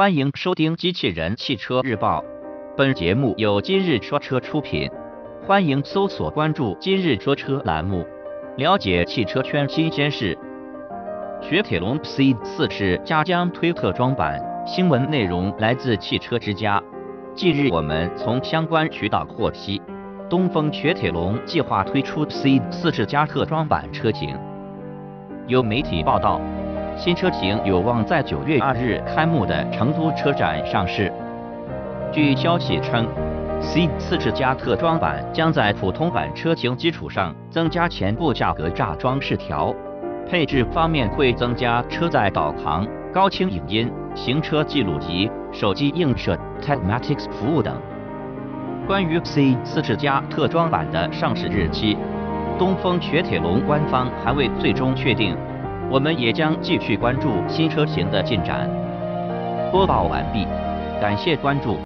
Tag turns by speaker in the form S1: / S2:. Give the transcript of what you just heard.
S1: 欢迎收听《机器人汽车日报》，本节目由今日说车出品。欢迎搜索关注“今日说车”栏目，了解汽车圈新鲜事。雪铁龙 C 四是加将推特装版，新闻内容来自汽车之家。近日，我们从相关渠道获悉，东风雪铁龙计划推出 C 四是加特装版车型。有媒体报道。新车型有望在九月二日开幕的成都车展上市。据消息称，C 四世加特装版将在普通版车型基础上增加前部价格栅装饰条，配置方面会增加车载导航、高清影音、行车记录仪、手机映射、Telematics 服务等。关于 C 四世加特装版的上市日期，东风雪铁龙官方还未最终确定。我们也将继续关注新车型的进展。播报完毕，感谢关注。